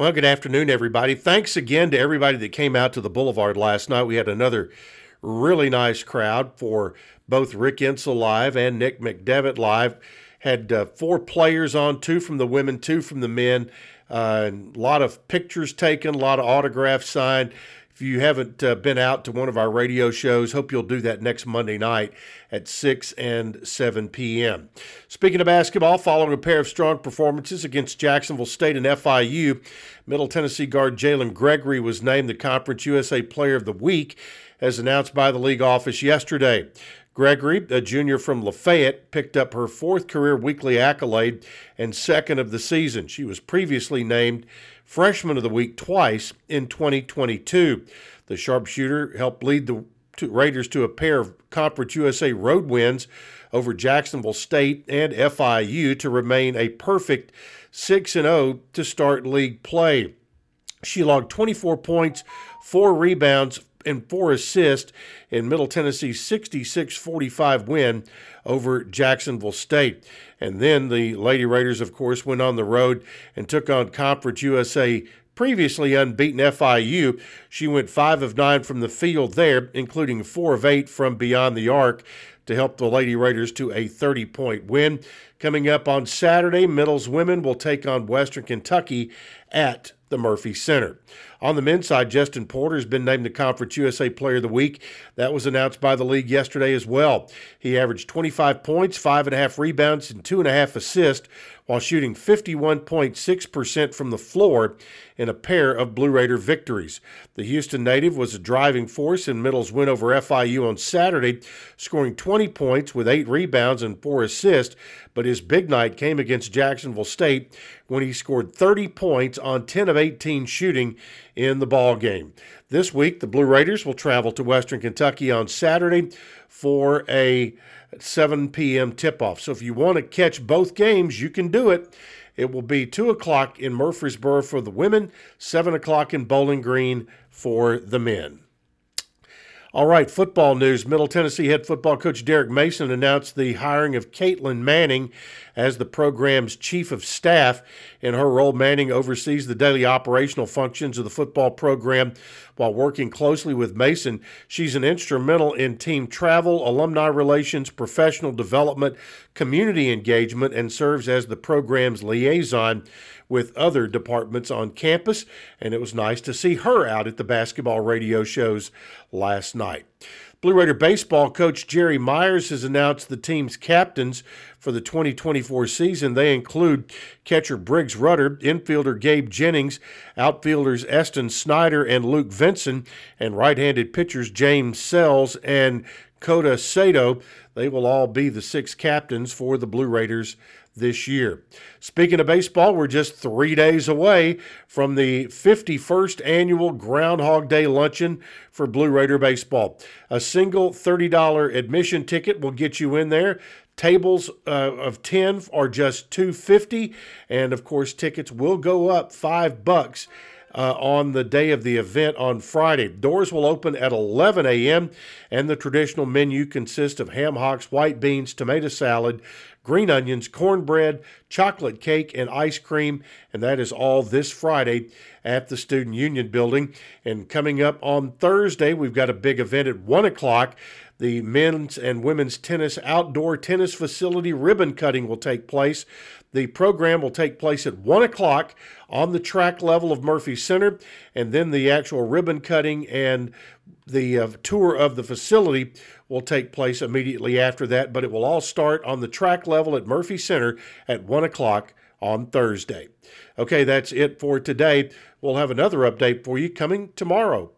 Well, good afternoon, everybody. Thanks again to everybody that came out to the Boulevard last night. We had another really nice crowd for both Rick Insell live and Nick McDevitt live. Had uh, four players on, two from the women, two from the men. Uh, a lot of pictures taken, a lot of autographs signed. If you haven't uh, been out to one of our radio shows, hope you'll do that next Monday night at 6 and 7 p.m. Speaking of basketball, following a pair of strong performances against Jacksonville State and FIU, Middle Tennessee guard Jalynn Gregory was named the Conference USA Player of the Week, as announced by the league office yesterday. Gregory, a junior from Lafayette, picked up her fourth career weekly accolade and second of the season. She was previously named Freshman of the Week twice in 2022. The sharpshooter helped lead the Raiders to a pair of Conference USA road wins over Jacksonville State and FIU to remain a perfect 6 0 to start league play. She logged 24 points, four rebounds, and four assists in Middle Tennessee's 66 45 win over Jacksonville State. And then the Lady Raiders, of course, went on the road and took on Conference USA previously unbeaten FIU. She went 5 of 9 from the field there, including 4 of 8 from beyond the arc to help the Lady Raiders to a 30 point win. Coming up on Saturday, Middle's women will take on Western Kentucky at the Murphy Center. On the men's side, Jestin Porter has been named the Conference USA Player of the Week. That was announced by the league yesterday as well. He averaged 25 points, five and a half rebounds, and two and a half assists while shooting 51.6% from the floor in a pair of Blue Raider victories. The Houston native was a driving force in Middle's win over FIU on Saturday, scoring 20 points with eight rebounds and four assists, but his big night came against Jacksonville State when he scored 30 points on 10 of 18 shooting in the ball game. This week, the Blue Raiders will travel to Western Kentucky on Saturday for a 7 p.m. tip off. So if you want to catch both games, you can do it. It will be 2 o'clock in Murfreesboro for the women, 7 o'clock in Bowling Green for the men. All right, football news. Middle Tennessee head football coach Derek Mason announced the hiring of Caitlin Manning as the program's chief of staff. In her role, Manning oversees the daily operational functions of the football program while working closely with Mason. She's an instrumental in team travel, alumni relations, professional development, community engagement, and serves as the program's liaison with other departments on campus. And it was nice to see her out at the basketball radio shows last night. Blue Raider baseball coach Jerry Myers has announced the team's captains for the 2024 season. They include catcher Briggs Rudder, infielder Gabe Jennings, outfielders Eston Snyder and Luke Vinson, and right handed pitchers James Sells and Kota Sato. They will all be the six captains for the Blue Raiders this year. Speaking of baseball, we're just three days away from the 51st annual Groundhog Day luncheon for Blue Raider baseball. A single $30 admission ticket will get you in there. Tables uh, of 10 are just 250 and of course tickets will go up 5 bucks uh, on the day of the event on Friday. Doors will open at 11 a.m., and the traditional menu consists of ham hocks, white beans, tomato salad, green onions, cornbread, chocolate cake, and ice cream. And that is all this Friday at the Student Union Building. And coming up on Thursday, we've got a big event at 1 o'clock. The men's and women's tennis outdoor tennis facility ribbon cutting will take place. The program will take place at 1 o'clock on the track level of Murphy Center, and then the actual ribbon cutting and the uh, tour of the facility will take place immediately after that, but it will all start on the track level at Murphy Center at 1 o'clock on Thursday. Okay, that's it for today. We'll have another update for you coming tomorrow.